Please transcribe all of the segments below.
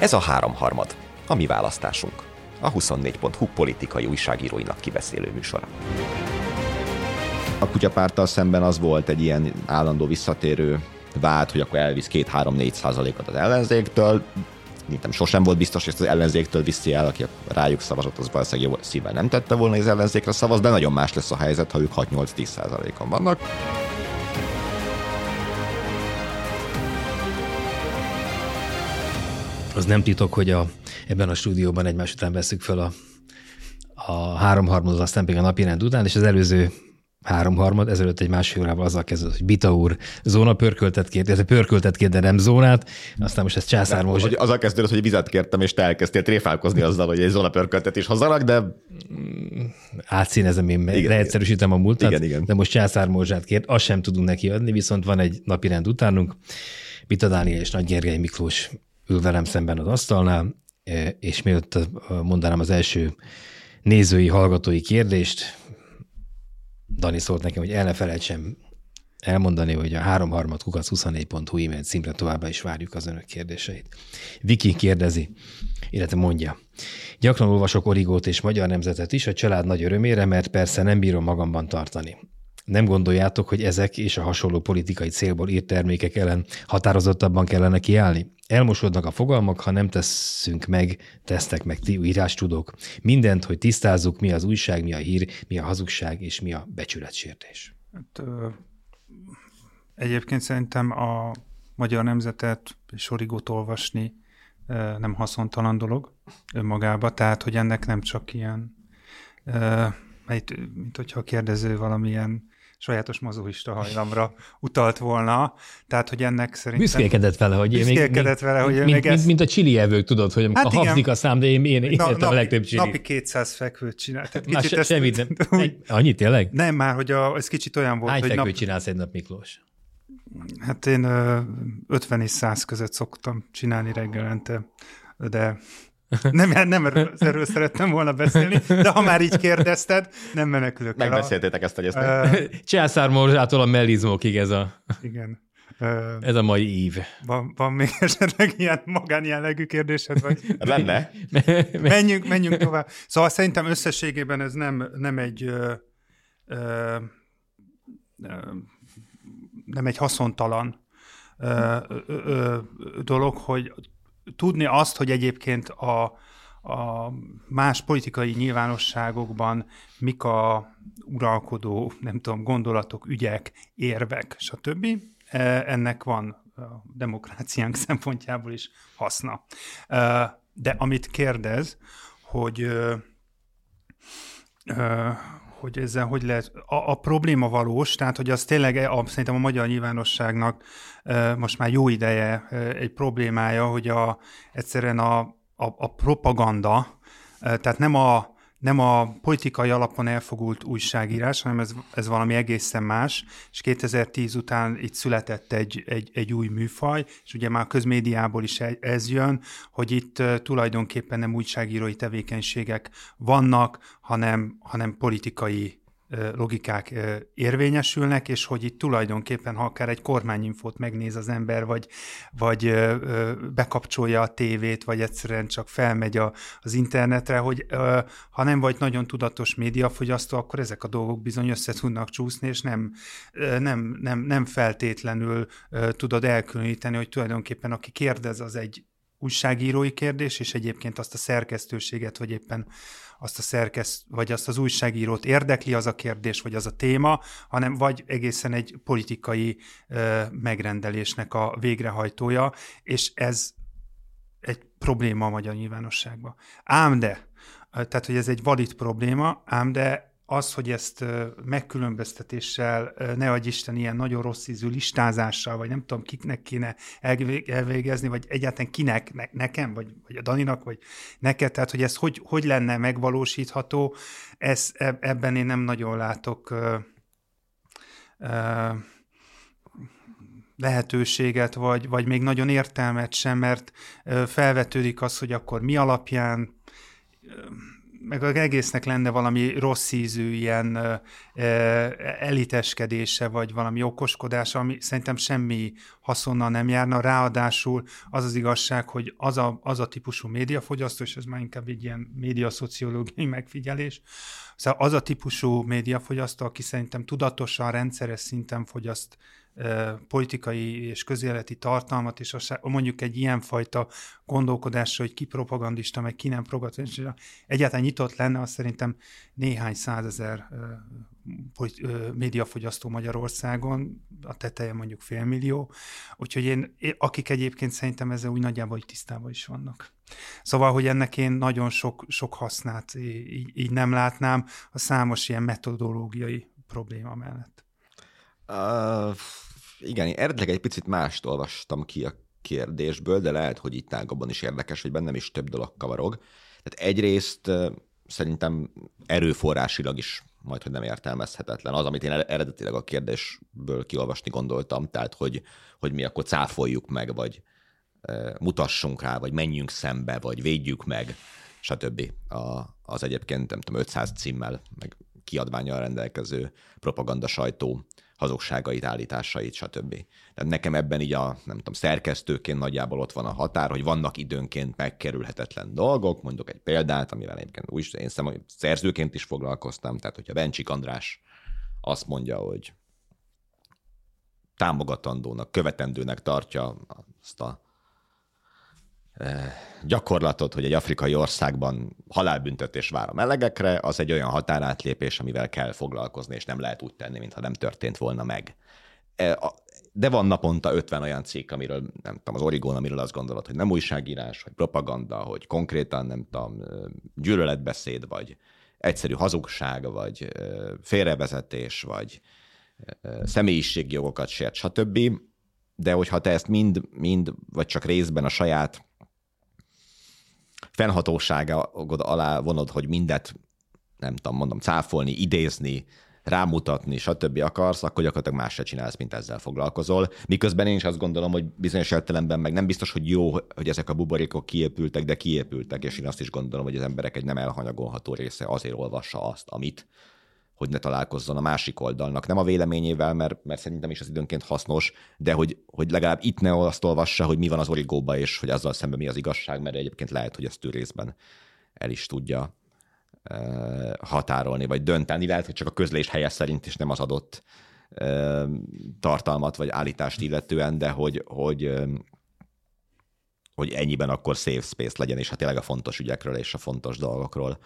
Ez a háromharmad, a mi választásunk. A 24.hu politikai újságíróinak kibeszélő műsora. A kutyapárttal szemben az volt egy ilyen állandó visszatérő vált, hogy akkor elvisz 2-3-4 százalékot az ellenzéktől. Nem sosem volt biztos, hogy ezt az ellenzéktől viszi el, aki rájuk szavazott, az valószínűleg jó szívvel nem tette volna, hogy az ellenzékre szavaz, de nagyon más lesz a helyzet, ha ők 6-8-10 százalékon vannak. Az nem titok, hogy a, ebben a stúdióban egymás után veszük fel a, a háromharmadot, aztán pedig a napirend után, és az előző háromharmad, ezelőtt egy másfél órával azzal kezdődött, hogy Bita úr zóna pörköltet kért, ez pörköltet kért, de nem zónát, aztán most ez császár most. Hogy azzal kezdődött, hogy vizet kértem, és te elkezdtél tréfálkozni azzal, hogy egy zóna pörköltet is hozzanak, de... Átszínezem én, igen, leegyszerűsítem a múltat, igen, igen. de most császár morzsát kért, azt sem tudunk neki adni, viszont van egy napi rend utánunk, Bita Dániel és Nagy Gergely Miklós ül velem szemben az asztalnál, és mielőtt mondanám az első nézői, hallgatói kérdést, Dani szólt nekem, hogy el ne felejtsem elmondani, hogy a háromharmad kukac 24.hu e-mail címre továbbá is várjuk az önök kérdéseit. Viki kérdezi, illetve mondja. Gyakran olvasok Origót és Magyar Nemzetet is, a család nagy örömére, mert persze nem bírom magamban tartani. Nem gondoljátok, hogy ezek és a hasonló politikai célból írt termékek ellen határozottabban kellene kiállni? Elmosodnak a fogalmak, ha nem tesszünk meg, tesztek meg ti írástudók. Mindent, hogy tisztázzuk, mi az újság, mi a hír, mi a hazugság és mi a becsületsértés. Hát, ö, egyébként szerintem a magyar nemzetet és origót olvasni ö, nem haszontalan dolog önmagába, tehát hogy ennek nem csak ilyen, ö, mint hogyha a kérdező valamilyen sajátos mazohista hajlamra utalt volna. Tehát, hogy ennek szerintem... Büszkélkedett vele, hogy én még, vele, hogy mint, még mint, mint, a csili evők, tudod, hogy hát a hafzik a szám, de én, én Na, napi, a legtöbb csili. Napi 200 fekvőt csinál. Tehát kicsit se, ezt, semmit nem. Úgy, Annyit tényleg? Nem, már, hogy a, ez kicsit olyan volt, Hány hogy... Hány fekvőt nap... csinálsz egy nap, Miklós? Hát én 50 és 100 között szoktam csinálni reggelente, de nem, nem erről szerettem volna beszélni, de ha már így kérdezted, nem menekülök el. Megbeszéltétek ezt, hogy ezt uh, Császár Morzsától a mellizmokig ez a... Igen. Uh, ez a mai ív. Van, van még esetleg ilyen magánjellegű kérdésed? Vagy? Lenne. menjünk, menjünk tovább. Szóval szerintem összességében ez nem, nem egy uh, uh, nem egy haszontalan uh, uh, dolog, hogy tudni azt, hogy egyébként a, a más politikai nyilvánosságokban mik a uralkodó, nem tudom, gondolatok, ügyek, érvek, stb. E, ennek van a demokráciánk szempontjából is haszna. E, de amit kérdez, hogy hogy ezzel hogy lehet, a, a probléma valós, tehát hogy az tényleg a, szerintem a magyar nyilvánosságnak most már jó ideje egy problémája, hogy a, egyszerűen a, a, a propaganda, tehát nem a, nem a politikai alapon elfogult újságírás, hanem ez, ez valami egészen más, és 2010 után itt született egy, egy, egy új műfaj, és ugye már közmédiából is e, ez jön, hogy itt tulajdonképpen nem újságírói tevékenységek vannak, hanem, hanem politikai logikák érvényesülnek, és hogy itt tulajdonképpen, ha akár egy kormányinfót megnéz az ember, vagy, vagy bekapcsolja a tévét, vagy egyszerűen csak felmegy a, az internetre, hogy ha nem vagy nagyon tudatos médiafogyasztó, akkor ezek a dolgok bizony össze tudnak csúszni, és nem, nem, nem, nem feltétlenül tudod elkülöníteni, hogy tulajdonképpen aki kérdez, az egy újságírói kérdés, és egyébként azt a szerkesztőséget, vagy éppen azt a szerkeszt, vagy azt az újságírót érdekli az a kérdés, vagy az a téma, hanem vagy egészen egy politikai ö, megrendelésnek a végrehajtója, és ez egy probléma a magyar nyilvánosságban. Ám de, tehát, hogy ez egy valid probléma, ám de az, hogy ezt megkülönböztetéssel, ne adj Isten, ilyen nagyon rossz ízű listázással, vagy nem tudom, kiknek kéne elvégezni, vagy egyáltalán kinek, ne, nekem, vagy, vagy a Daninak, vagy neked, tehát hogy ez hogy, hogy lenne megvalósítható, ez, ebben én nem nagyon látok uh, uh, lehetőséget, vagy, vagy még nagyon értelmet sem, mert felvetődik az, hogy akkor mi alapján meg az egésznek lenne valami rossz ízű ilyen eliteskedése, vagy valami okoskodása, ami szerintem semmi haszonnal nem járna. Ráadásul az az igazság, hogy az a, az a típusú médiafogyasztó, és ez már inkább egy ilyen médiaszociológiai megfigyelés, szóval az a típusú médiafogyasztó, aki szerintem tudatosan, rendszeres szinten fogyaszt politikai és közéleti tartalmat, és mondjuk egy ilyenfajta gondolkodásra, hogy ki propagandista, meg ki nem propagandista, egyáltalán nyitott lenne, az szerintem néhány százezer médiafogyasztó Magyarországon, a teteje mondjuk félmillió, úgyhogy én, akik egyébként szerintem ezzel úgy nagyjából hogy tisztában is vannak. Szóval, hogy ennek én nagyon sok, sok hasznát így, így nem látnám a számos ilyen metodológiai probléma mellett. Igen, én eredetileg egy picit mást olvastam ki a kérdésből, de lehet, hogy itt tágabban is érdekes, hogy bennem is több dolog kavarog. Tehát egyrészt szerintem erőforrásilag is majd, hogy nem értelmezhetetlen. Az, amit én eredetileg a kérdésből kiolvasni gondoltam, tehát, hogy, hogy mi akkor cáfoljuk meg, vagy mutassunk rá, vagy menjünk szembe, vagy védjük meg, stb. A, az egyébként, nem tudom, 500 címmel, meg kiadványal rendelkező propaganda sajtó hazugságait, állításait, stb. Tehát nekem ebben így a, nem tudom, szerkesztőként nagyjából ott van a határ, hogy vannak időnként megkerülhetetlen dolgok, mondok egy példát, amivel egyébként úgy, én szem, szerzőként is foglalkoztam, tehát hogyha Bencsik András azt mondja, hogy támogatandónak, követendőnek tartja azt a gyakorlatot, hogy egy afrikai országban halálbüntetés vár a melegekre, az egy olyan határátlépés, amivel kell foglalkozni, és nem lehet úgy tenni, mintha nem történt volna meg. De van naponta 50 olyan cikk, amiről nem tudom, az Origón, amiről azt gondolod, hogy nem újságírás, vagy propaganda, hogy konkrétan nem tudom, gyűlöletbeszéd, vagy egyszerű hazugság, vagy félrevezetés, vagy személyiségjogokat sért, stb. De hogyha te ezt mind, mind, vagy csak részben a saját fennhatóságod alá vonod, hogy mindet, nem tudom, mondom, cáfolni, idézni, rámutatni, stb. akarsz, akkor gyakorlatilag más se csinálsz, mint ezzel foglalkozol. Miközben én is azt gondolom, hogy bizonyos értelemben meg nem biztos, hogy jó, hogy ezek a buborékok kiépültek, de kiépültek, és én azt is gondolom, hogy az emberek egy nem elhanyagolható része azért olvassa azt, amit, hogy ne találkozzon a másik oldalnak. Nem a véleményével, mert, mert szerintem is az időnként hasznos, de hogy, hogy legalább itt ne azt olvassa, hogy mi van az origóba, és hogy azzal szemben mi az igazság, mert egyébként lehet, hogy ezt ő részben el is tudja e, határolni, vagy dönteni. Lehet, hogy csak a közlés helye szerint is nem az adott e, tartalmat, vagy állítást illetően, de hogy, hogy, e, hogy ennyiben akkor safe space legyen, és hát tényleg a fontos ügyekről és a fontos dolgokról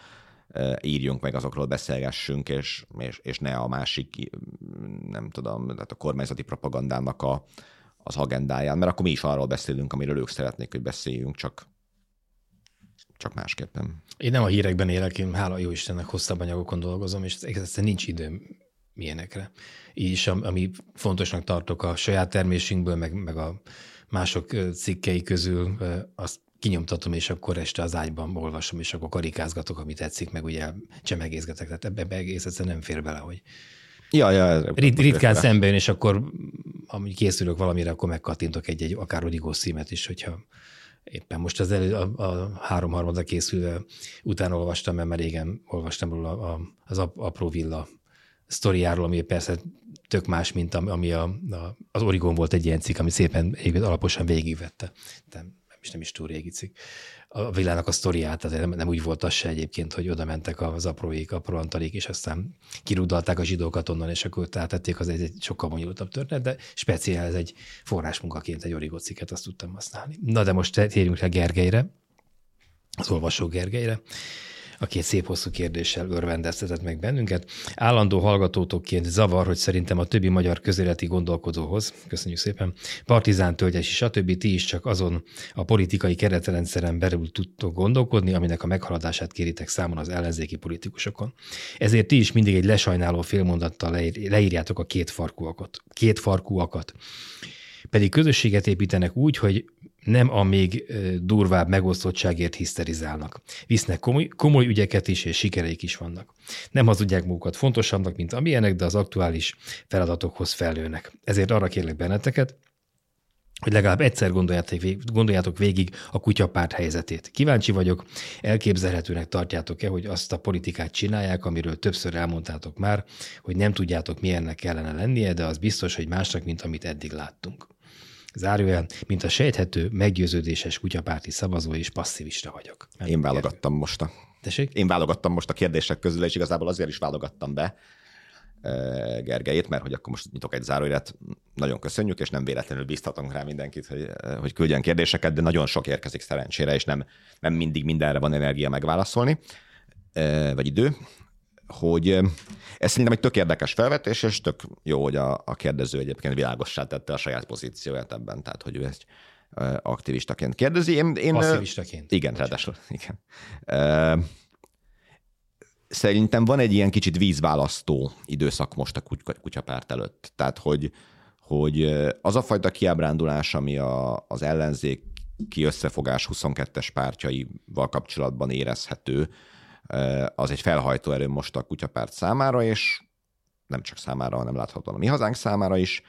írjunk meg, azokról beszélgessünk, és, és, és ne a másik, nem tudom, tehát a kormányzati propagandának a, az agendáján, mert akkor mi is arról beszélünk, amiről ők szeretnék, hogy beszéljünk, csak csak másképpen. Én nem a hírekben élek, én hála jó Istennek hosszabb anyagokon dolgozom, és egyszerűen nincs időm ilyenekre. Így is, ami fontosnak tartok a saját termésünkből, meg, meg a mások cikkei közül, azt kinyomtatom, és akkor este az ágyban olvasom, és akkor karikázgatok, amit tetszik, meg ugye csemegészgetek, tehát ebbe, ebbe egész egyszerűen nem fér bele, hogy Ja, ja, Rit, ritkán szemben jön, és akkor amíg készülök valamire, akkor megkattintok egy-egy akár Odigó szímet is, hogyha éppen most az elő, a, a három harmada készülve utána olvastam, mert már régen olvastam róla a, az apró villa sztoriáról, ami persze tök más, mint ami a, a, az Origón volt egy ilyen cikk, ami szépen alaposan végigvette. De és nem is túl régi cikk, a világnak a sztoriát, azért nem, nem úgy volt az se egyébként, hogy oda mentek az apróik, apró antalék, és aztán kirudalták a zsidókat onnan, és akkor átették, az egy, egy sokkal bonyolultabb történet, de speciál ez egy forrásmunkaként egy origó cikket azt tudtam használni. Na de most térjünk rá Gergelyre, az olvasó Gergelyre aki egy szép hosszú kérdéssel örvendeztetett meg bennünket. Állandó hallgatótokként zavar, hogy szerintem a többi magyar közéleti gondolkodóhoz, köszönjük szépen, partizán tölgyes, stb. ti is csak azon a politikai keretrendszeren belül tudtok gondolkodni, aminek a meghaladását kéritek számon az ellenzéki politikusokon. Ezért ti is mindig egy lesajnáló félmondattal leírjátok a két farkúakat. Két farkúakat. Pedig közösséget építenek úgy, hogy nem a még durvább megosztottságért hiszterizálnak. Visznek komoly, komoly ügyeket is, és sikereik is vannak. Nem hazudják magukat fontosabbnak, mint amilyenek, de az aktuális feladatokhoz fellőnek. Ezért arra kérlek benneteket, hogy legalább egyszer gondoljátok végig, gondoljátok végig a kutyapárt helyzetét. Kíváncsi vagyok, elképzelhetőnek tartjátok-e, hogy azt a politikát csinálják, amiről többször elmondtátok már, hogy nem tudjátok, milyennek kellene lennie, de az biztos, hogy másnak, mint amit eddig láttunk. Zárójel, mint a sejthető, meggyőződéses kutyapárti szavazó és passzivista vagyok. Én válogattam most a Tessék? Én válogattam most a kérdések közül, és igazából azért is válogattam be Gergelyét, mert hogy akkor most nyitok egy zárójelet. Nagyon köszönjük, és nem véletlenül bíztatunk rá mindenkit, hogy, hogy küldjen kérdéseket, de nagyon sok érkezik szerencsére, és nem, nem mindig mindenre van energia megválaszolni, vagy idő hogy ez szerintem egy tök érdekes felvetés, és tök jó, hogy a, a kérdező egyébként világossá tette a saját pozícióját ebben, tehát hogy ő egy aktivistaként kérdezi. Én, én, Passzivistaként. Igen, ráadásul, igen. Szerintem van egy ilyen kicsit vízválasztó időszak most a kutyapárt előtt. Tehát, hogy, hogy az a fajta kiábrándulás, ami a, az ellenzéki összefogás 22-es pártjaival kapcsolatban érezhető, az egy felhajtó erő most a kutyapárt számára, és nem csak számára, hanem láthatóan a mi hazánk számára is.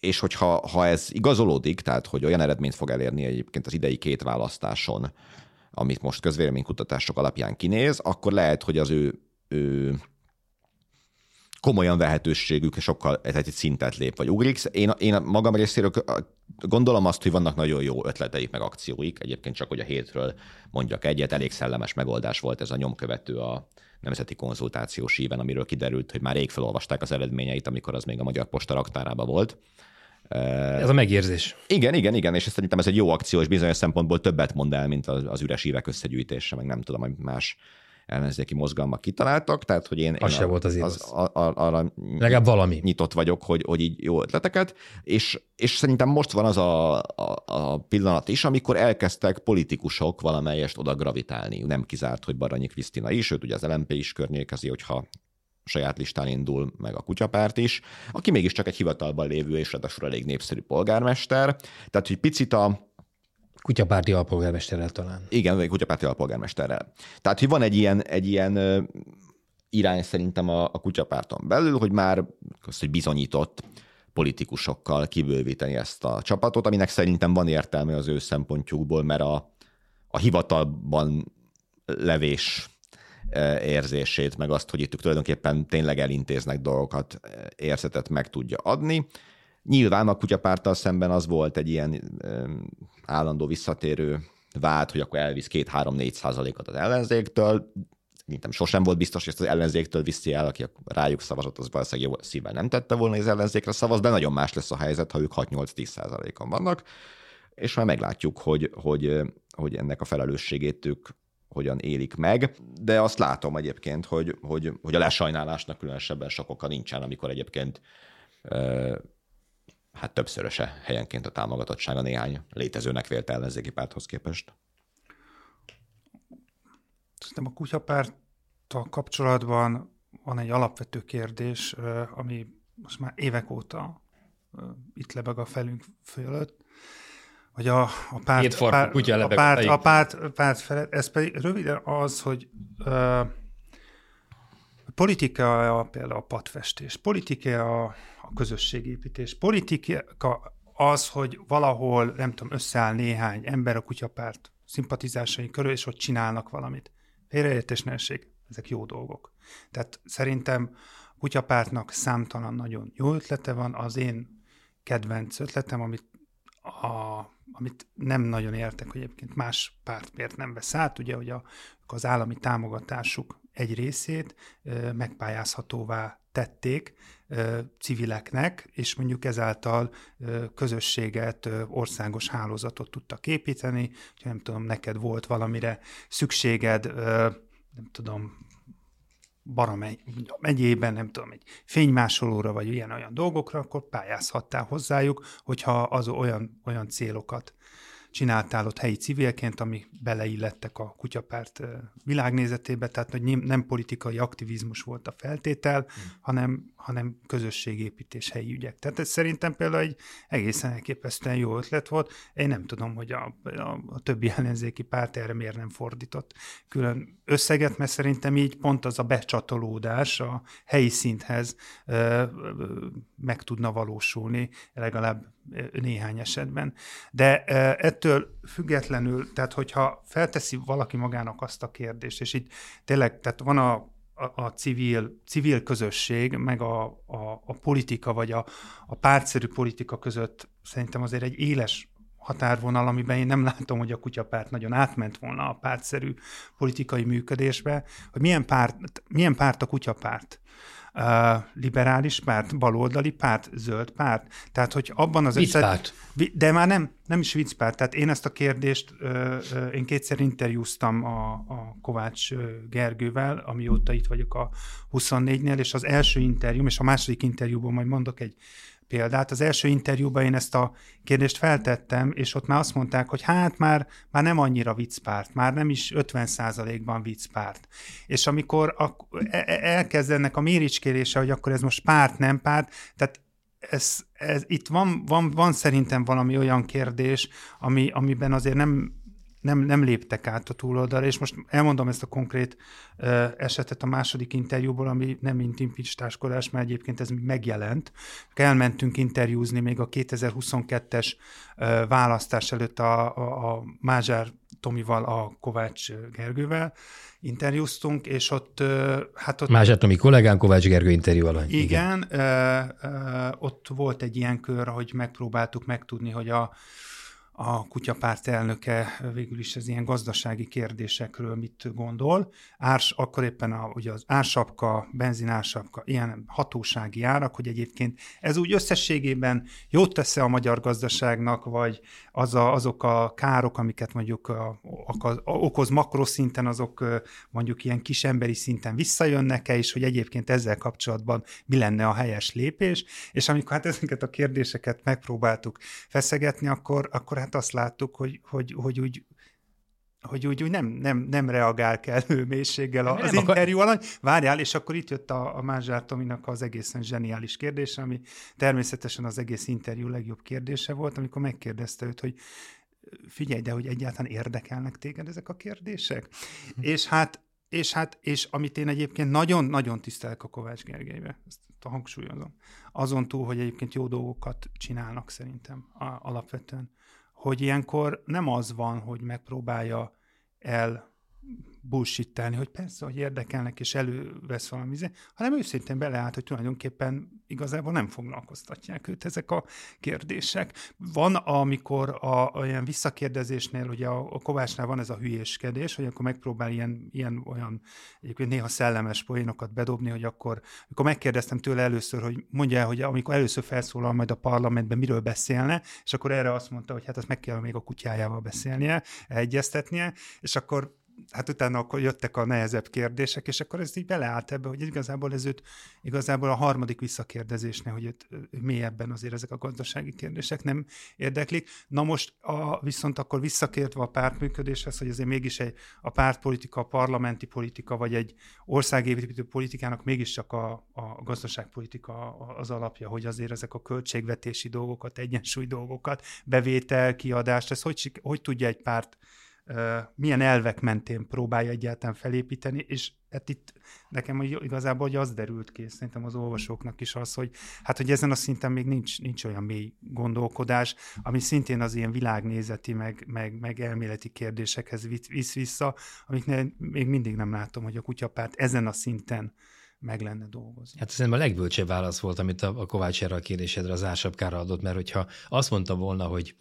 És hogyha ha ez igazolódik, tehát hogy olyan eredményt fog elérni egyébként az idei két választáson, amit most közvéleménykutatások alapján kinéz, akkor lehet, hogy az ő, ő komolyan vehetőségük sokkal egy szintet lép, vagy ugrik. Én, én magam részéről gondolom azt, hogy vannak nagyon jó ötleteik, meg akcióik. Egyébként csak, hogy a hétről mondjak egyet, elég szellemes megoldás volt ez a nyomkövető a nemzeti konzultációs íven, amiről kiderült, hogy már rég felolvasták az eredményeit, amikor az még a Magyar Posta raktárában volt. Ez a megérzés. Igen, igen, igen, és szerintem ez egy jó akció, és bizonyos szempontból többet mond el, mint az, az üres évek összegyűjtése, meg nem tudom, hogy más ellenzéki mozgalmak kitaláltak, tehát hogy én, az én se volt az, az a, a, arra Legalább valami. nyitott vagyok, hogy, hogy így jó ötleteket, és, és szerintem most van az a, a, a pillanat is, amikor elkezdtek politikusok valamelyest oda gravitálni. Nem kizárt, hogy Baranyi Krisztina is, őt ugye az LMP is környékezi, hogyha saját listán indul, meg a kutyapárt is, aki mégiscsak egy hivatalban lévő és ráadásul elég népszerű polgármester. Tehát, hogy picit a, Kutyapárti alpolgármesterrel talán. Igen, vagy kutyapárti alpolgármesterrel. Tehát, hogy van egy ilyen, egy ilyen irány szerintem a, a kutyapárton belül, hogy már azt, hogy bizonyított politikusokkal kibővíteni ezt a csapatot, aminek szerintem van értelme az ő szempontjukból, mert a, a hivatalban levés érzését, meg azt, hogy itt tulajdonképpen tényleg elintéznek dolgokat, érzetet meg tudja adni. Nyilván a kutyapárttal szemben az volt egy ilyen állandó visszatérő vád, hogy akkor elvisz 2-3-4 százalékot az ellenzéktől. Szerintem sosem volt biztos, hogy ezt az ellenzéktől viszi el, aki rájuk szavazott, az valószínűleg jó szívvel nem tette volna, hogy az ellenzékre szavaz, de nagyon más lesz a helyzet, ha ők 6-8-10 százalékon vannak. És már meglátjuk, hogy, hogy, hogy ennek a felelősségét ők hogyan élik meg, de azt látom egyébként, hogy, hogy, hogy a lesajnálásnak különösebben sok oka nincsen, amikor egyébként hát többszöröse helyenként a támogatottsága néhány létezőnek vélt ellenzéki párthoz képest. Szerintem a kutyapárttal kapcsolatban van egy alapvető kérdés, ami most már évek óta itt lebeg a felünk fölött, hogy a, a párt, a párt, a párt, a párt, párt felett, ez pedig röviden az, hogy uh, politika például a padfestés, politika a, a közösségépítés, politika az, hogy valahol, nem tudom, összeáll néhány ember a kutyapárt szimpatizásai körül, és ott csinálnak valamit. Félreértés ne ezek jó dolgok. Tehát szerintem kutyapártnak számtalan nagyon jó ötlete van, az én kedvenc ötletem, amit a, amit nem nagyon értek, hogy egyébként más párt miért nem vesz át, ugye, hogy a, az állami támogatásuk egy részét megpályázhatóvá tették civileknek, és mondjuk ezáltal közösséget, országos hálózatot tudtak építeni, nem tudom, neked volt valamire szükséged, nem tudom, Bara megyében, nem tudom, egy fénymásolóra, vagy ilyen-olyan dolgokra, akkor pályázhattál hozzájuk, hogyha az olyan, olyan célokat csináltál ott helyi civilként, ami beleillettek a kutyapárt világnézetébe, tehát hogy nem politikai aktivizmus volt a feltétel, hmm. hanem, hanem közösségépítés helyi ügyek. Tehát ez szerintem például egy egészen elképesztően jó ötlet volt. Én nem tudom, hogy a, a, a többi ellenzéki párt erre miért nem fordított külön összeget, mert szerintem így pont az a becsatolódás a helyi szinthez ö, ö, meg tudna valósulni, legalább néhány esetben. De ettől függetlenül, tehát hogyha felteszi valaki magának azt a kérdést, és itt tényleg, tehát van a, a, a civil, civil közösség, meg a, a, a politika, vagy a, a pártszerű politika között szerintem azért egy éles határvonal, amiben én nem látom, hogy a kutyapárt nagyon átment volna a pártszerű politikai működésbe, hogy milyen párt, milyen párt a kutyapárt liberális párt, baloldali párt, zöld párt. Tehát, hogy abban az esetben... De már nem, nem is viccpárt. Tehát én ezt a kérdést, én kétszer interjúztam a, a Kovács Gergővel, amióta itt vagyok a 24-nél, és az első interjúm, és a második interjúban majd mondok egy példát. Az első interjúban én ezt a kérdést feltettem, és ott már azt mondták, hogy hát már, már nem annyira viccpárt, már nem is 50%-ban viccpárt. És amikor a, e, e, elkezd ennek a méricskérése, hogy akkor ez most párt, nem párt, tehát ez, ez, itt van, van, van szerintem valami olyan kérdés, ami, amiben azért nem, nem, nem léptek át a túloldalra, és most elmondom ezt a konkrét uh, esetet a második interjúból, ami nem mint impeach mert egyébként ez megjelent. Elmentünk interjúzni még a 2022-es uh, választás előtt a, a, a Mázsár Tomival, a Kovács Gergővel interjúztunk, és ott... Uh, hát ott Mázsár Tomi kollégán Kovács Gergő interjú alany. Igen, igen. Uh, uh, ott volt egy ilyen kör, hogy megpróbáltuk megtudni, hogy a a kutyapárt elnöke végül is az ilyen gazdasági kérdésekről mit gondol. Árs, akkor éppen a, ugye az ársapka, benzinársapka, ilyen hatósági árak, hogy egyébként ez úgy összességében jót tesz a magyar gazdaságnak, vagy az a, azok a károk, amiket mondjuk a, a, a, okoz makroszinten, azok mondjuk ilyen kis emberi szinten visszajönnek-e, és hogy egyébként ezzel kapcsolatban mi lenne a helyes lépés, és amikor hát ezeket a kérdéseket megpróbáltuk feszegetni, akkor, akkor hát azt láttuk, hogy, hogy, hogy úgy hogy úgy, úgy nem, nem, nem reagál kellő mélységgel a, az interjú alany. Várjál, és akkor itt jött a, a Mázsár Tominak az egészen zseniális kérdése, ami természetesen az egész interjú legjobb kérdése volt, amikor megkérdezte őt, hogy figyelj, de hogy egyáltalán érdekelnek téged ezek a kérdések? És hát és hát, és amit én egyébként nagyon-nagyon tisztelek a Kovács Gergelybe, ezt hangsúlyozom, azon túl, hogy egyébként jó dolgokat csinálnak szerintem a, alapvetően hogy ilyenkor nem az van, hogy megpróbálja el bullshittelni, hogy persze, hogy érdekelnek, és elővesz valami, hanem őszintén beleállt, hogy tulajdonképpen igazából nem foglalkoztatják őt ezek a kérdések. Van, amikor a, ilyen visszakérdezésnél, ugye a, a Kovácsnál van ez a hülyéskedés, hogy akkor megpróbál ilyen, ilyen olyan egyébként néha szellemes poénokat bedobni, hogy akkor, amikor megkérdeztem tőle először, hogy mondja hogy amikor először felszólal majd a parlamentben, miről beszélne, és akkor erre azt mondta, hogy hát azt meg kell még a kutyájával beszélnie, egyeztetnie, és akkor hát utána akkor jöttek a nehezebb kérdések, és akkor ez így beleállt ebbe, hogy igazából ez őt, igazából a harmadik visszakérdezésnél, hogy őt mélyebben azért ezek a gazdasági kérdések nem érdeklik. Na most a, viszont akkor visszakértve a pártműködéshez, hogy azért mégis egy, a pártpolitika, a parlamenti politika, vagy egy országépítő politikának mégiscsak a, a gazdaságpolitika az alapja, hogy azért ezek a költségvetési dolgokat, egyensúly dolgokat, bevétel, kiadást, ez hogy, hogy tudja egy párt milyen elvek mentén próbálja egyáltalán felépíteni, és hát itt nekem igazából hogy az derült ki, szerintem az olvasóknak is az, hogy hát, hogy ezen a szinten még nincs, nincs olyan mély gondolkodás, ami szintén az ilyen világnézeti, meg, meg, meg elméleti kérdésekhez visz vissza, amiknél még mindig nem látom, hogy a kutyapárt ezen a szinten meg lenne dolgozni. Hát szerintem a legbölcsebb válasz volt, amit a Kovács erre a kérdésedre az ársapkára adott, mert hogyha azt mondta volna, hogy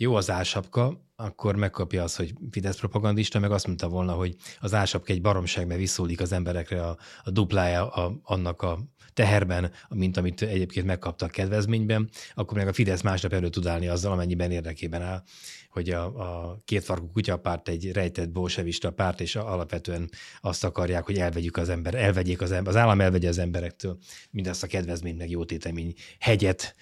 jó az álsapka, akkor megkapja az, hogy Fidesz propagandista, meg azt mondta volna, hogy az álsapka egy baromság, mert visszódik az emberekre a, a duplája a, annak a teherben, mint amit egyébként megkaptak kedvezményben, akkor meg a Fidesz másnap elő tud állni azzal, amennyiben érdekében áll, hogy a, a kétfarkú kutyapárt egy rejtett bolsevista párt, és alapvetően azt akarják, hogy elvegyük az ember, elvegyék az ember, az állam elvegye az emberektől mindazt a kedvezményt, meg jótétemény hegyet,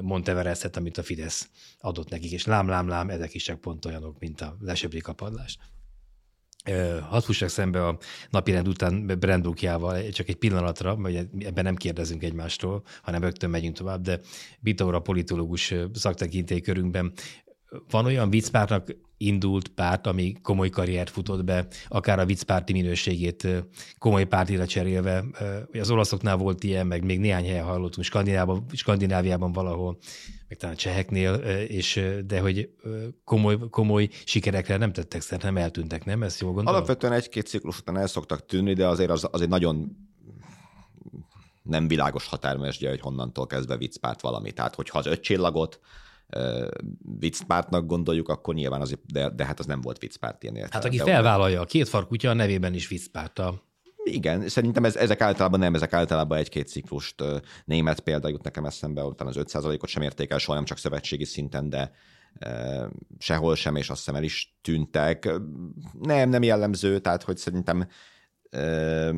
Monteverestet, amit a Fidesz adott nekik, és lám, lám, lám, ezek is csak pont olyanok, mint a lesebri kapadlás. Hadd fussak szembe a napirend után Brandukjával, csak egy pillanatra, vagy ebben nem kérdezünk egymástól, hanem rögtön megyünk tovább, de Bitaura politológus szaktekintély körünkben van olyan viccpártnak indult párt, ami komoly karriert futott be, akár a viccpárti minőségét komoly pártira cserélve. Az olaszoknál volt ilyen, meg még néhány helyen hallottunk, Skandináviában, Skandináviában valahol, meg talán cseheknél, és, de hogy komoly, komoly sikerekre nem tettek szert, nem eltűntek, nem? Ezt jól gondolom? Alapvetően egy-két ciklus után el szoktak tűnni, de azért az, az egy nagyon nem világos határmesdje, hogy honnantól kezdve viccpárt valami. Tehát, hogyha az öt csillagot viccpártnak gondoljuk, akkor nyilván az, de, de hát az nem volt viccpárt ilyen értelem. Hát aki felvállalja a két farkutya, a nevében is viccpárta. Igen, szerintem ez, ezek általában nem, ezek általában egy-két ciklust. Német példa jut nekem eszembe, utána az 5%-ot sem érték el, soha nem csak szövetségi szinten, de e, sehol sem, és azt hiszem el is tűntek. Nem, nem jellemző, tehát hogy szerintem e,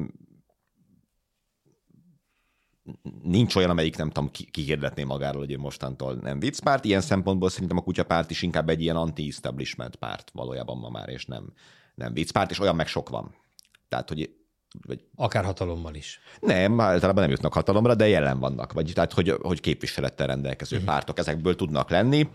nincs olyan, amelyik nem tudom, kihirdetné magáról, hogy ő mostantól nem viccpárt. Ilyen szempontból szerintem a kutyapárt is inkább egy ilyen anti-establishment párt valójában ma már, és nem, nem viccpárt, és olyan meg sok van. Tehát, hogy vagy... Akár hatalommal is. Nem, általában nem jutnak hatalomra, de jelen vannak. Vagy tehát, hogy, hogy képviselettel rendelkező uh-huh. pártok ezekből tudnak lenni,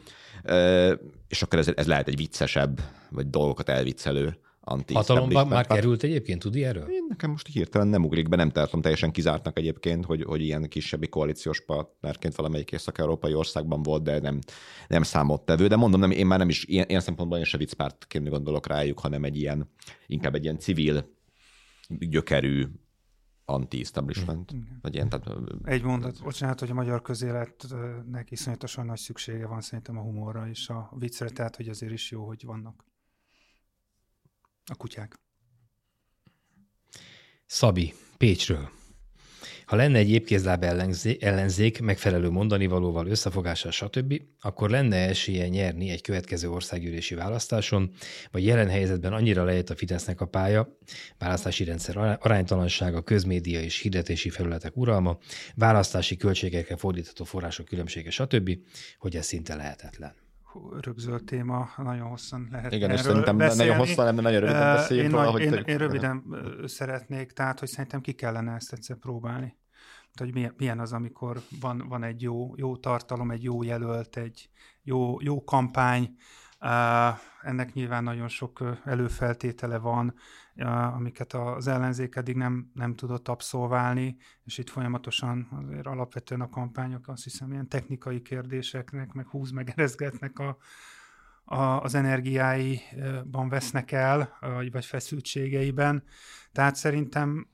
és akkor ez, ez lehet egy viccesebb, vagy dolgokat elviccelő anti Hatalomban már került egyébként, tudni erről? Én nekem most hirtelen nem ugrik be, nem tartom teljesen kizártnak egyébként, hogy, hogy ilyen kisebbi koalíciós partnerként valamelyik észak-európai országban volt, de nem, nem számottevő. De mondom, nem, én már nem is ilyen, ilyen szempontból én se viccpártként gondolok rájuk, hanem egy ilyen, inkább egy ilyen civil gyökerű anti-establishment. Mm, vagy ilyen, tehát, egy mondat, bocsánat, hogy a magyar közéletnek iszonyatosan nagy szüksége van szerintem a humorra és a viccre, tehát hogy azért is jó, hogy vannak. A kutyák. Szabi, Pécsről. Ha lenne egy épkézláb ellenzék megfelelő mondani valóval, összefogással, stb., akkor lenne esélye nyerni egy következő országgyűlési választáson, vagy jelen helyzetben annyira lejött a Fidesznek a pálya, választási rendszer aránytalansága, közmédia és hirdetési felületek uralma, választási költségekkel fordítható források különbsége, stb., hogy ez szinte lehetetlen rögzölt téma, nagyon hosszan lehet Igen, és szerintem beszélni. nagyon hosszan, de nagyon röviden beszéljünk én, róla. Én, én röviden szeretnék, tehát, hogy szerintem ki kellene ezt egyszer próbálni. Tehát, hogy milyen, milyen az, amikor van, van egy jó, jó tartalom, egy jó jelölt, egy jó, jó kampány, ennek nyilván nagyon sok előfeltétele van, amiket az ellenzék eddig nem, nem tudott abszolválni, és itt folyamatosan azért alapvetően a kampányok azt hiszem ilyen technikai kérdéseknek, meg húz meg erezgetnek a, a, az energiáiban vesznek el, vagy, feszültségeiben. Tehát szerintem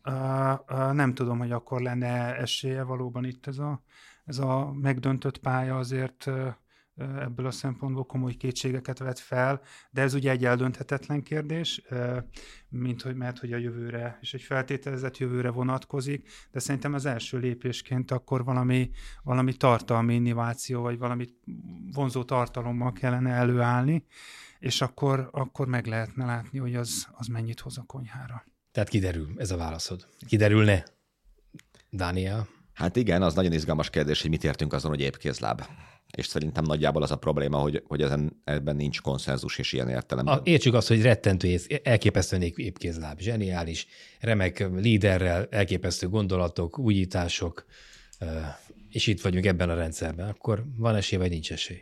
nem tudom, hogy akkor lenne esélye valóban itt ez a, ez a megdöntött pálya azért ebből a szempontból komoly kétségeket vet fel, de ez ugye egy eldönthetetlen kérdés, mint hogy, mert hogy a jövőre, és egy feltételezett jövőre vonatkozik, de szerintem az első lépésként akkor valami, valami tartalmi innováció, vagy valami vonzó tartalommal kellene előállni, és akkor, akkor meg lehetne látni, hogy az, az mennyit hoz a konyhára. Tehát kiderül ez a válaszod. Kiderülne, Dániel? Hát igen, az nagyon izgalmas kérdés, hogy mit értünk azon, hogy épkézláb és szerintem nagyjából az a probléma, hogy, hogy ezen, ebben nincs konszenzus és ilyen értelemben. A, értsük azt, hogy rettentő, elképesztően épkézláb, zseniális, remek líderrel, elképesztő gondolatok, újítások, és itt vagyunk ebben a rendszerben, akkor van esély, vagy nincs esély?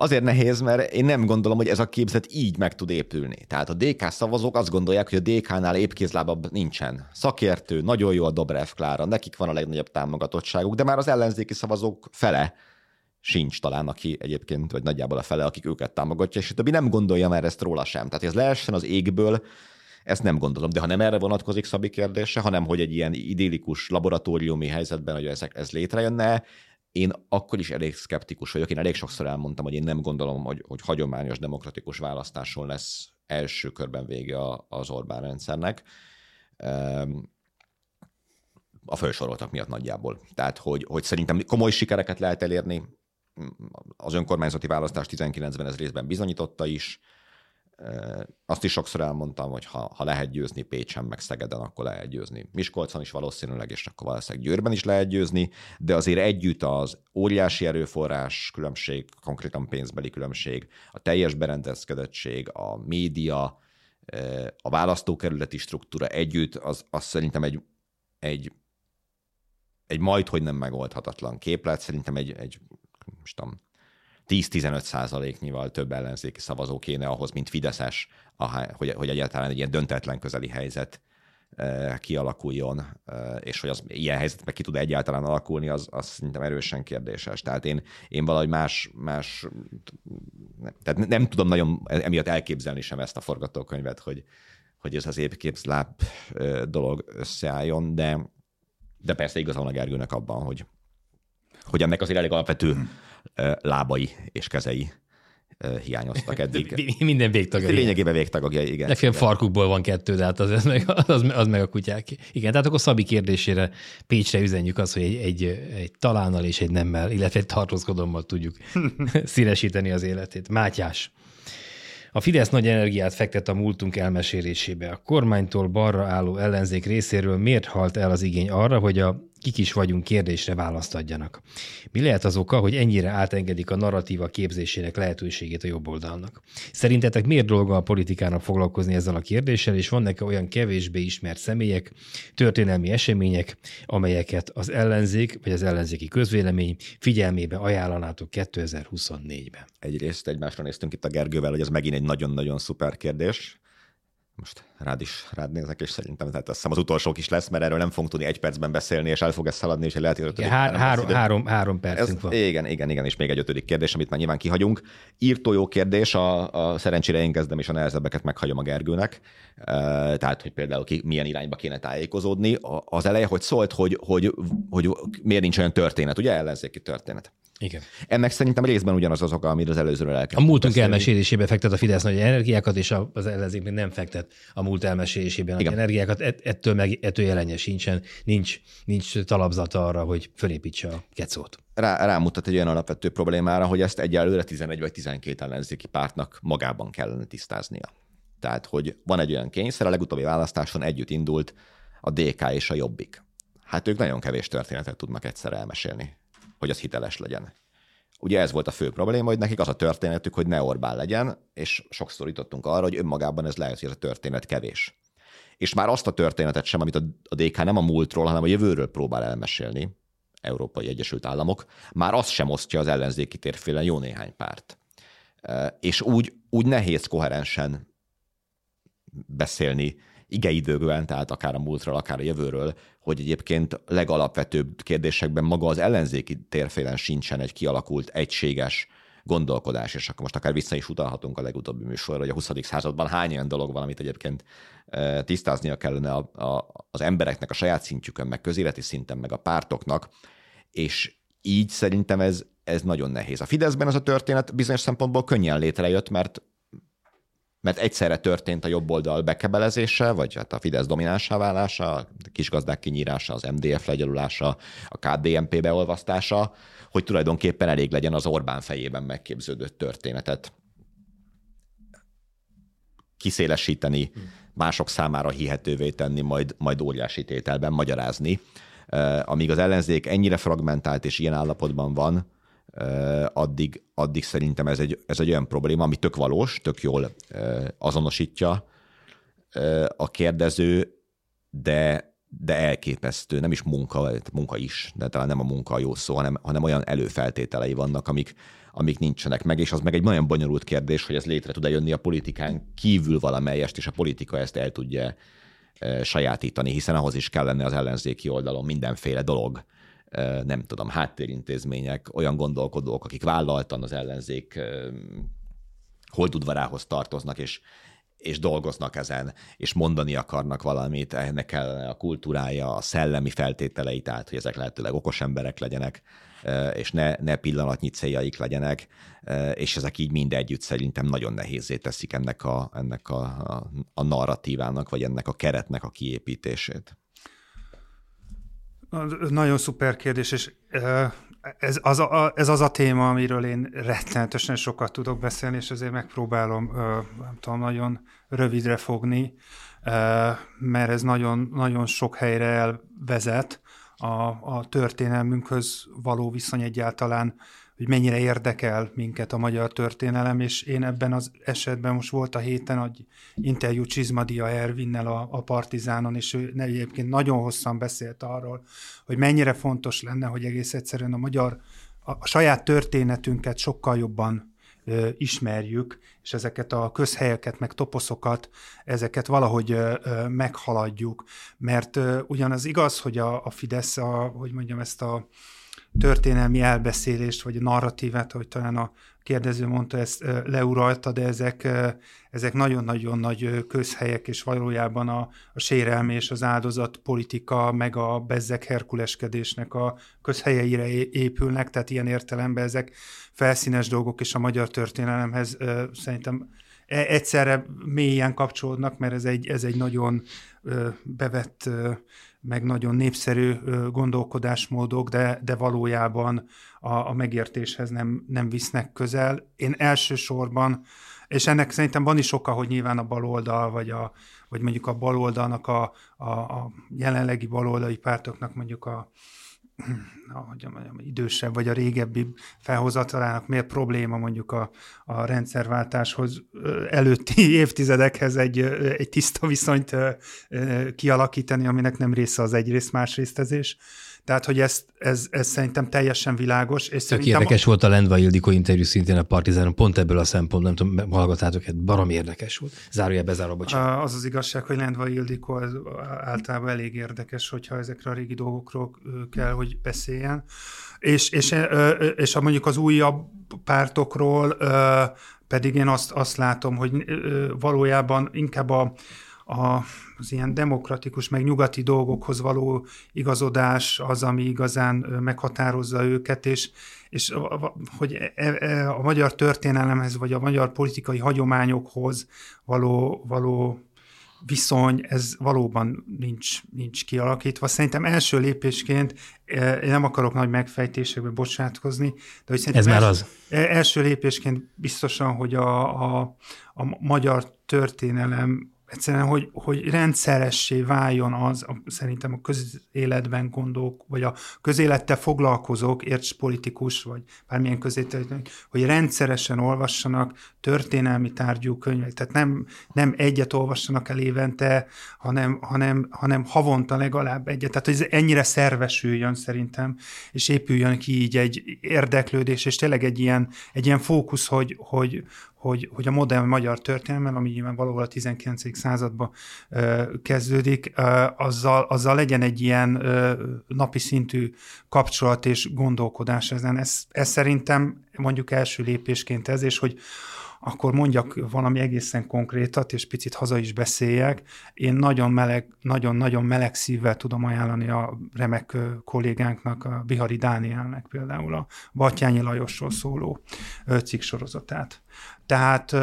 Azért nehéz, mert én nem gondolom, hogy ez a képzet így meg tud épülni. Tehát a DK szavazók azt gondolják, hogy a DK-nál épkézlábabb nincsen. Szakértő, nagyon jó a Dobrev Klára, nekik van a legnagyobb támogatottságuk, de már az ellenzéki szavazók fele sincs talán, aki egyébként, vagy nagyjából a fele, akik őket támogatja, és a többi nem gondolja már ezt róla sem. Tehát ez lehessen az égből, ezt nem gondolom, de ha nem erre vonatkozik Szabi kérdése, hanem hogy egy ilyen idillikus laboratóriumi helyzetben, hogy ezek, ez létrejönne, én akkor is elég szkeptikus vagyok. Én elég sokszor elmondtam, hogy én nem gondolom, hogy, hogy hagyományos demokratikus választáson lesz első körben vége az Orbán rendszernek. A felsoroltak miatt nagyjából. Tehát, hogy, hogy szerintem komoly sikereket lehet elérni. Az önkormányzati választás 19-ben ez részben bizonyította is. Azt is sokszor elmondtam, hogy ha, ha lehet győzni Pécsen, meg Szegeden, akkor lehet győzni. Miskolcon is valószínűleg, és akkor valószínűleg Győrben is lehet győzni, de azért együtt az óriási erőforrás különbség, konkrétan pénzbeli különbség, a teljes berendezkedettség, a média, a választókerületi struktúra együtt, az, az szerintem egy, egy, egy majd, hogy nem megoldhatatlan képlet, szerintem egy, egy most tudom, 10-15 százaléknyival több ellenzéki szavazó kéne ahhoz, mint Fideszes, hogy, hogy egyáltalán egy ilyen döntetlen közeli helyzet e, kialakuljon, e, és hogy az ilyen helyzetben ki tud egyáltalán alakulni, az, az szerintem erősen kérdéses. Tehát én, én valahogy más, más tehát nem tudom nagyon emiatt elképzelni sem ezt a forgatókönyvet, hogy, hogy ez az épképzláb e, dolog összeálljon, de, de persze igazán a Gergőnek abban, hogy, hogy ennek azért elég alapvető hmm lábai és kezei hiányoztak eddig. Minden végtagja. Lényegében végtagja, igen. Legfeljebb farkukból van kettő, de hát az, az, meg, az, az meg a kutyák. Igen, tehát akkor Szabi kérdésére Pécsre üzenjük azt, hogy egy, egy, egy talánnal és egy nemmel, illetve egy tartózkodommal tudjuk színesíteni az életét. Mátyás. A Fidesz nagy energiát fektet a múltunk elmesélésébe. A kormánytól balra álló ellenzék részéről miért halt el az igény arra, hogy a kik is vagyunk kérdésre választ adjanak. Mi lehet az oka, hogy ennyire átengedik a narratíva képzésének lehetőségét a jobb oldalnak? Szerintetek miért dolga a politikának foglalkozni ezzel a kérdéssel, és vannak-e olyan kevésbé ismert személyek, történelmi események, amelyeket az ellenzék vagy az ellenzéki közvélemény figyelmébe ajánlanátok 2024-ben? Egyrészt egymásra néztünk itt a Gergővel, hogy ez megint egy nagyon-nagyon szuper kérdés most rád is rád nézek, és szerintem tehát azt hiszem az utolsó is lesz, mert erről nem fogunk tudni egy percben beszélni, és el fog ez szaladni, és lehet, hogy hár, három, három, három percünk ez, van. Igen, igen, igen, és még egy ötödik kérdés, amit már nyilván kihagyunk. Írtó jó kérdés, a, a szerencsére én kezdem, és a nehezebbeket meghagyom a Gergőnek. Tehát, hogy például ki, milyen irányba kéne tájékozódni. Az eleje, hogy szólt, hogy, hogy, hogy miért nincs olyan történet, ugye ellenzéki történet. Igen. Ennek szerintem részben ugyanaz az oka, amit az előzőről elkezdtünk. A múltunk elmesélésébe fektet a Fidesz nagy energiákat, és az ellenzék még nem fektet a múlt elmesélésében nagy energiákat. Ettől, meg, ettől jelenje sincsen, nincs, nincs talapzata arra, hogy fölépítse a kecót. Rá, rámutat egy olyan alapvető problémára, hogy ezt egyelőre 11 vagy 12 ellenzéki pártnak magában kellene tisztáznia. Tehát, hogy van egy olyan kényszer, a legutóbbi választáson együtt indult a DK és a Jobbik. Hát ők nagyon kevés történetet tudnak egyszer elmesélni hogy az hiteles legyen. Ugye ez volt a fő probléma, hogy nekik az a történetük, hogy ne Orbán legyen, és sokszor jutottunk arra, hogy önmagában ez lehet, hogy ez a történet kevés. És már azt a történetet sem, amit a DK nem a múltról, hanem a jövőről próbál elmesélni, Európai Egyesült Államok, már azt sem osztja az ellenzéki térfélen jó néhány párt. És úgy, úgy nehéz koherensen beszélni igeidőkben, tehát akár a múltról, akár a jövőről, hogy egyébként legalapvetőbb kérdésekben maga az ellenzéki térfélen sincsen egy kialakult, egységes gondolkodás, és akkor most akár vissza is utalhatunk a legutóbbi műsorra, hogy a 20. században hány olyan dolog van, amit egyébként e, tisztáznia kellene a, a, az embereknek a saját szintjükön, meg közéleti szinten, meg a pártoknak, és így szerintem ez, ez nagyon nehéz. A Fideszben az a történet bizonyos szempontból könnyen létrejött, mert mert egyszerre történt a jobb oldal bekebelezése, vagy hát a Fidesz dominánsá válása, a kisgazdák kinyírása, az MDF legyalulása, a KDNP beolvasztása, hogy tulajdonképpen elég legyen az Orbán fejében megképződött történetet kiszélesíteni, mások számára hihetővé tenni, majd, majd óriási tételben magyarázni. Amíg az ellenzék ennyire fragmentált és ilyen állapotban van, addig, addig szerintem ez egy, ez egy olyan probléma, ami tök valós, tök jól azonosítja a kérdező, de, de elképesztő, nem is munka, munka is, de talán nem a munka a jó szó, hanem, hanem olyan előfeltételei vannak, amik, amik nincsenek meg, és az meg egy nagyon bonyolult kérdés, hogy ez létre tud-e jönni a politikán kívül valamelyest, és a politika ezt el tudja sajátítani, hiszen ahhoz is kellene az ellenzéki oldalon mindenféle dolog, nem tudom, háttérintézmények, olyan gondolkodók, akik vállaltan az ellenzék holdudvarához tartoznak, és, és dolgoznak ezen, és mondani akarnak valamit, ennek kellene a kultúrája, a szellemi feltételei, tehát hogy ezek lehetőleg okos emberek legyenek, és ne, ne pillanatnyi céljaik legyenek, és ezek így mind együtt szerintem nagyon nehézé teszik ennek a, ennek a, a, a narratívának, vagy ennek a keretnek a kiépítését. Nagyon szuper kérdés, és ez az, a, ez az a téma, amiről én rettenetesen sokat tudok beszélni, és ezért megpróbálom, nem tudom, nagyon rövidre fogni, mert ez nagyon, nagyon sok helyre elvezet a, a történelmünkhöz való viszony egyáltalán hogy mennyire érdekel minket a magyar történelem, és én ebben az esetben most volt a héten egy interjú Csizmadia Ervinnel a, a Partizánon, és ő egyébként nagyon hosszan beszélt arról, hogy mennyire fontos lenne, hogy egész egyszerűen a magyar, a, a saját történetünket sokkal jobban ö, ismerjük, és ezeket a közhelyeket, meg toposzokat, ezeket valahogy ö, ö, meghaladjuk, mert ö, ugyanaz igaz, hogy a, a Fidesz, a, hogy mondjam, ezt a történelmi elbeszélést, vagy a narratívát, ahogy talán a kérdező mondta, ezt leuralta, de ezek, ezek nagyon-nagyon nagy közhelyek, és valójában a, a sérelmi és az áldozat politika, meg a bezzek herkuleskedésnek a közhelyeire épülnek, tehát ilyen értelemben ezek felszínes dolgok, és a magyar történelemhez szerintem e, egyszerre mélyen kapcsolódnak, mert ez egy, ez egy nagyon bevett meg nagyon népszerű gondolkodásmódok, de, de valójában a, a megértéshez nem, nem visznek közel. Én elsősorban, és ennek szerintem van is oka, hogy nyilván a baloldal, vagy, a, vagy mondjuk a baloldalnak, a, a, a jelenlegi baloldali pártoknak mondjuk a, ahogy mondjam, idősebb vagy a régebbi felhozatalának miért probléma mondjuk a, a rendszerváltáshoz előtti évtizedekhez egy, egy tiszta viszonyt kialakítani, aminek nem része az egyrészt másrésztezés. Tehát, hogy ez, ez, ez szerintem teljesen világos. És Tök érdekes a... volt a Lendva Ildikó interjú szintén a Partizánon, pont ebből a szempontból, nem tudom, hallgatátok, hát barom érdekes volt. Zárója bezárva, bocsánat. Az az igazság, hogy Lendva Ildikó az általában elég érdekes, hogyha ezekre a régi dolgokról kell, hogy beszéljen. És, és, és a mondjuk az újabb pártokról pedig én azt, azt látom, hogy valójában inkább a, a, az ilyen demokratikus, meg nyugati dolgokhoz való igazodás az, ami igazán meghatározza őket, és, és hogy e, e, a magyar történelemhez, vagy a magyar politikai hagyományokhoz való, való viszony, ez valóban nincs, nincs kialakítva. Szerintem első lépésként, e, én nem akarok nagy megfejtésekbe bocsátkozni, de hogy Ez már az. első lépésként biztosan, hogy a, a, a magyar történelem egyszerűen, hogy, hogy rendszeressé váljon az, a, szerintem a közéletben gondolk, vagy a közélettel foglalkozók, érts politikus, vagy bármilyen közélet, hogy rendszeresen olvassanak történelmi tárgyú könyvek. Tehát nem, nem egyet olvassanak el évente, hanem, hanem, hanem havonta legalább egyet. Tehát, hogy ez ennyire szervesüljön szerintem, és épüljön ki így egy érdeklődés, és tényleg egy ilyen, egy ilyen fókusz, hogy, hogy, hogy, hogy a modern magyar történelem, ami nyilván valahol a 19. században kezdődik, azzal, azzal legyen egy ilyen napi szintű kapcsolat és gondolkodás ezen. Ez, ez szerintem mondjuk első lépésként ez, és hogy akkor mondjak valami egészen konkrétat, és picit haza is beszéljek. Én nagyon meleg, nagyon-nagyon meleg szívvel tudom ajánlani a remek kollégánknak, a Bihari Dánielnek például a Batyányi Lajosról szóló cikk sorozatát. Tehát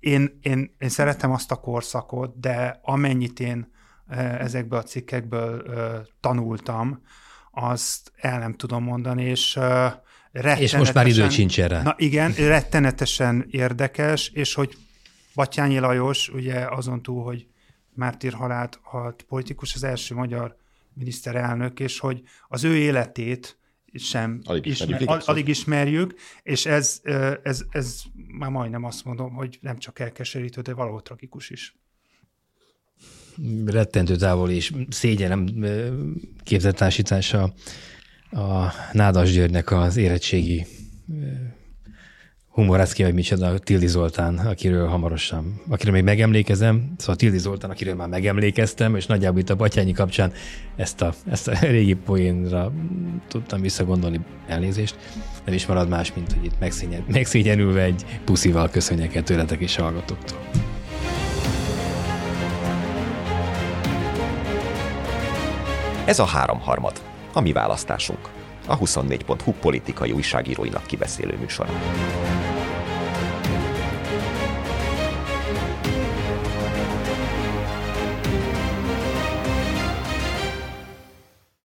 én, én, én szeretem azt a korszakot, de amennyit én ezekből a cikkekből tanultam, azt el nem tudom mondani, és és most már idő sincs erre. Na igen, rettenetesen érdekes, és hogy Batyányi Lajos, ugye azon túl, hogy mártír halált halt politikus, az első magyar miniszterelnök, és hogy az ő életét sem alig ismerjük, ismer, alig ismerjük és ez, ez, ez már majdnem azt mondom, hogy nem csak elkeserítő, de valahol tragikus is. Rettentő távol és szégyenem képzettársítása a Nádas Györgynek az érettségi humorászki, vagy micsoda, Tildi Zoltán, akiről hamarosan, akiről még megemlékezem, szóval Tildi Zoltán, akiről már megemlékeztem, és nagyjából itt a Batyányi kapcsán ezt a, ezt a régi poénra tudtam visszagondolni elnézést. Nem is marad más, mint hogy itt megszégyen, megszégyenülve egy puszival köszönjek el tőletek és hallgatóktól. Ez a háromharmad a mi választásunk. A 24.hu politikai újságíróinak kibeszélő műsora.